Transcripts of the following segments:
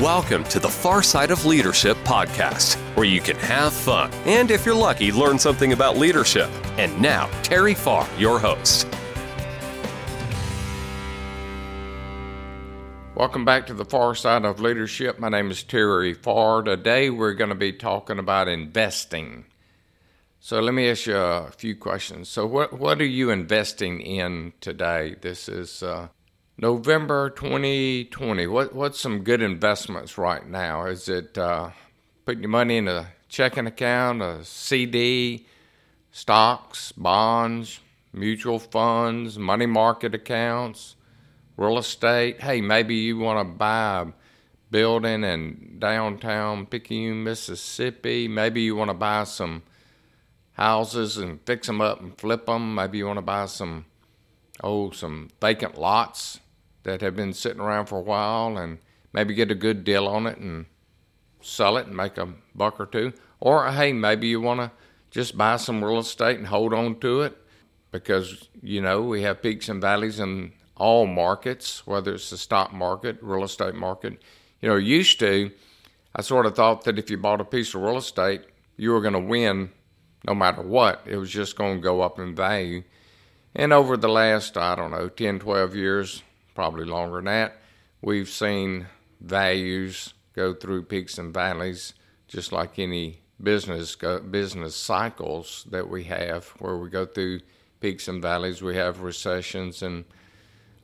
Welcome to the Far Side of Leadership podcast, where you can have fun and, if you're lucky, learn something about leadership. And now, Terry Farr, your host. Welcome back to the Far Side of Leadership. My name is Terry Farr. Today we're going to be talking about investing. So let me ask you a few questions. So what what are you investing in today? This is uh, November 2020. What what's some good investments right now? Is it uh, putting your money in a checking account, a CD, stocks, bonds, mutual funds, money market accounts, real estate? Hey, maybe you want to buy a building in downtown Picayune, Mississippi. Maybe you want to buy some houses and fix them up and flip them. Maybe you want to buy some oh some vacant lots that have been sitting around for a while and maybe get a good deal on it and sell it and make a buck or two. Or hey, maybe you want to just buy some real estate and hold on to it because you know we have peaks and valleys in all markets, whether it's the stock market, real estate market. You know, used to, I sort of thought that if you bought a piece of real estate, you were going to win no matter what. It was just going to go up in value. And over the last, I don't know, 10, 12 years, probably longer than that. We've seen values go through peaks and valleys, just like any business go, business cycles that we have, where we go through peaks and valleys. We have recessions and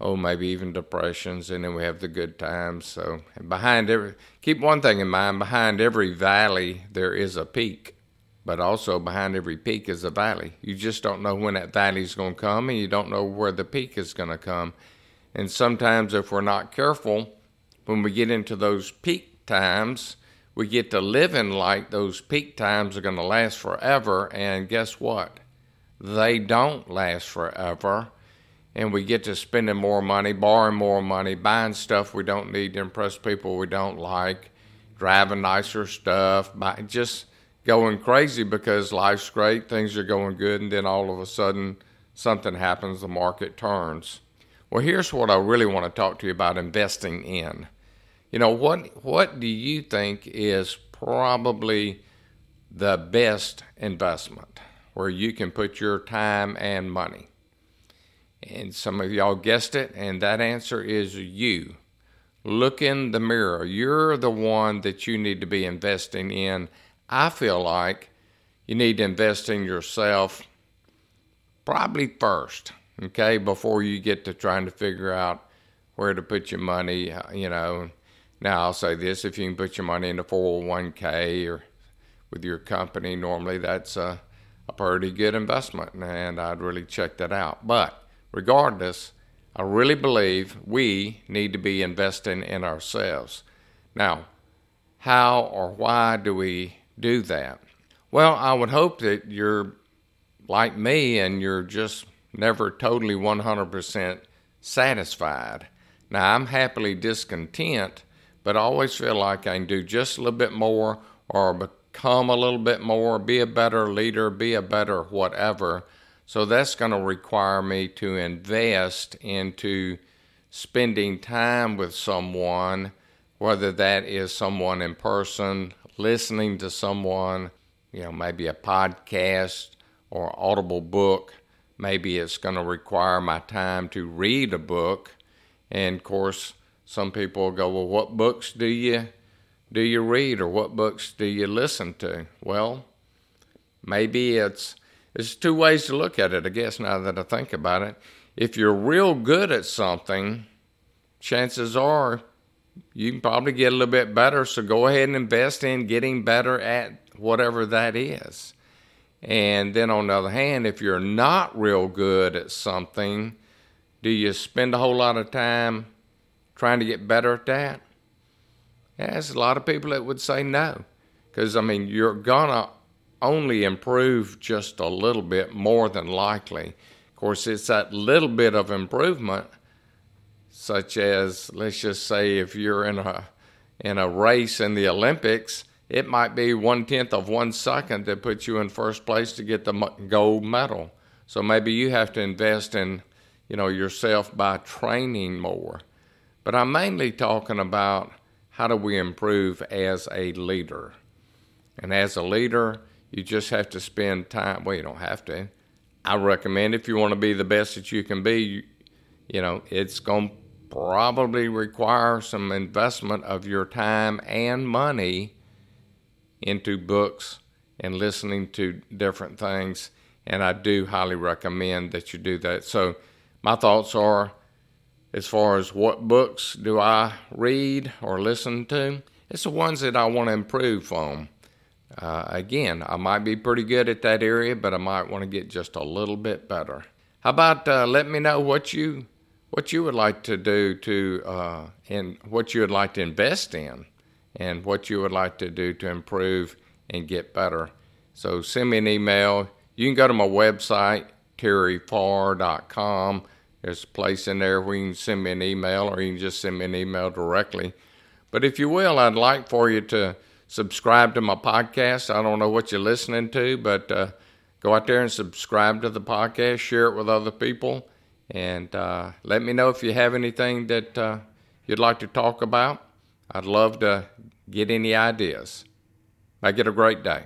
oh, maybe even depressions, and then we have the good times. So behind every, keep one thing in mind: behind every valley there is a peak, but also behind every peak is a valley. You just don't know when that valley is going to come, and you don't know where the peak is going to come. And sometimes, if we're not careful, when we get into those peak times, we get to living like those peak times are going to last forever. And guess what? They don't last forever. And we get to spending more money, borrowing more money, buying stuff we don't need to impress people we don't like, driving nicer stuff, by just going crazy because life's great, things are going good, and then all of a sudden something happens, the market turns. Well, here's what I really want to talk to you about investing in. You know, what what do you think is probably the best investment where you can put your time and money? And some of y'all guessed it, and that answer is you. Look in the mirror. You're the one that you need to be investing in. I feel like you need to invest in yourself probably first okay, before you get to trying to figure out where to put your money, you know. Now, I'll say this if you can put your money in a 401k or with your company, normally that's a, a pretty good investment, and I'd really check that out. But regardless, I really believe we need to be investing in ourselves. Now, how or why do we do that? Well, I would hope that you're like me and you're just never totally 100% satisfied. Now, I'm happily discontent, but I always feel like I can do just a little bit more or become a little bit more, be a better leader, be a better whatever. So that's going to require me to invest into spending time with someone, whether that is someone in person, listening to someone, you know, maybe a podcast or audible book maybe it's going to require my time to read a book. And of course, some people go, "Well, what books do you do you read, or what books do you listen to?" Well, maybe it's there's two ways to look at it. I guess now that I think about it, if you're real good at something, chances are you can probably get a little bit better. So go ahead and invest in getting better at whatever that is. And then on the other hand, if you're not real good at something, do you spend a whole lot of time trying to get better at that? There's a lot of people that would say no. Because, I mean, you're going to only improve just a little bit more than likely. Of course, it's that little bit of improvement, such as, let's just say, if you're in a, in a race in the Olympics it might be one tenth of one second that puts you in first place to get the gold medal. So maybe you have to invest in, you know, yourself by training more. But I'm mainly talking about how do we improve as a leader? And as a leader, you just have to spend time. Well, you don't have to. I recommend if you want to be the best that you can be, you, you know, it's going to probably require some investment of your time and money into books and listening to different things. And I do highly recommend that you do that. So, my thoughts are as far as what books do I read or listen to, it's the ones that I want to improve on. Uh, again, I might be pretty good at that area, but I might want to get just a little bit better. How about uh, let me know what you what you would like to do to uh, and what you would like to invest in, and what you would like to do to improve and get better. So send me an email. You can go to my website terryfarr.com. There's a place in there where you can send me an email, or you can just send me an email directly. But if you will, I'd like for you to subscribe to my podcast. I don't know what you're listening to, but uh, go out there and subscribe to the podcast, share it with other people, and uh, let me know if you have anything that uh, you'd like to talk about. I'd love to get any ideas. Make it a great day.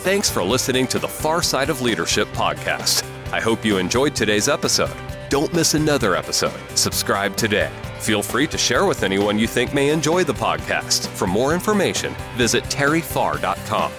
Thanks for listening to the Far Side of Leadership podcast. I hope you enjoyed today's episode. Don't miss another episode. Subscribe today. Feel free to share with anyone you think may enjoy the podcast. For more information, visit terryfarr.com.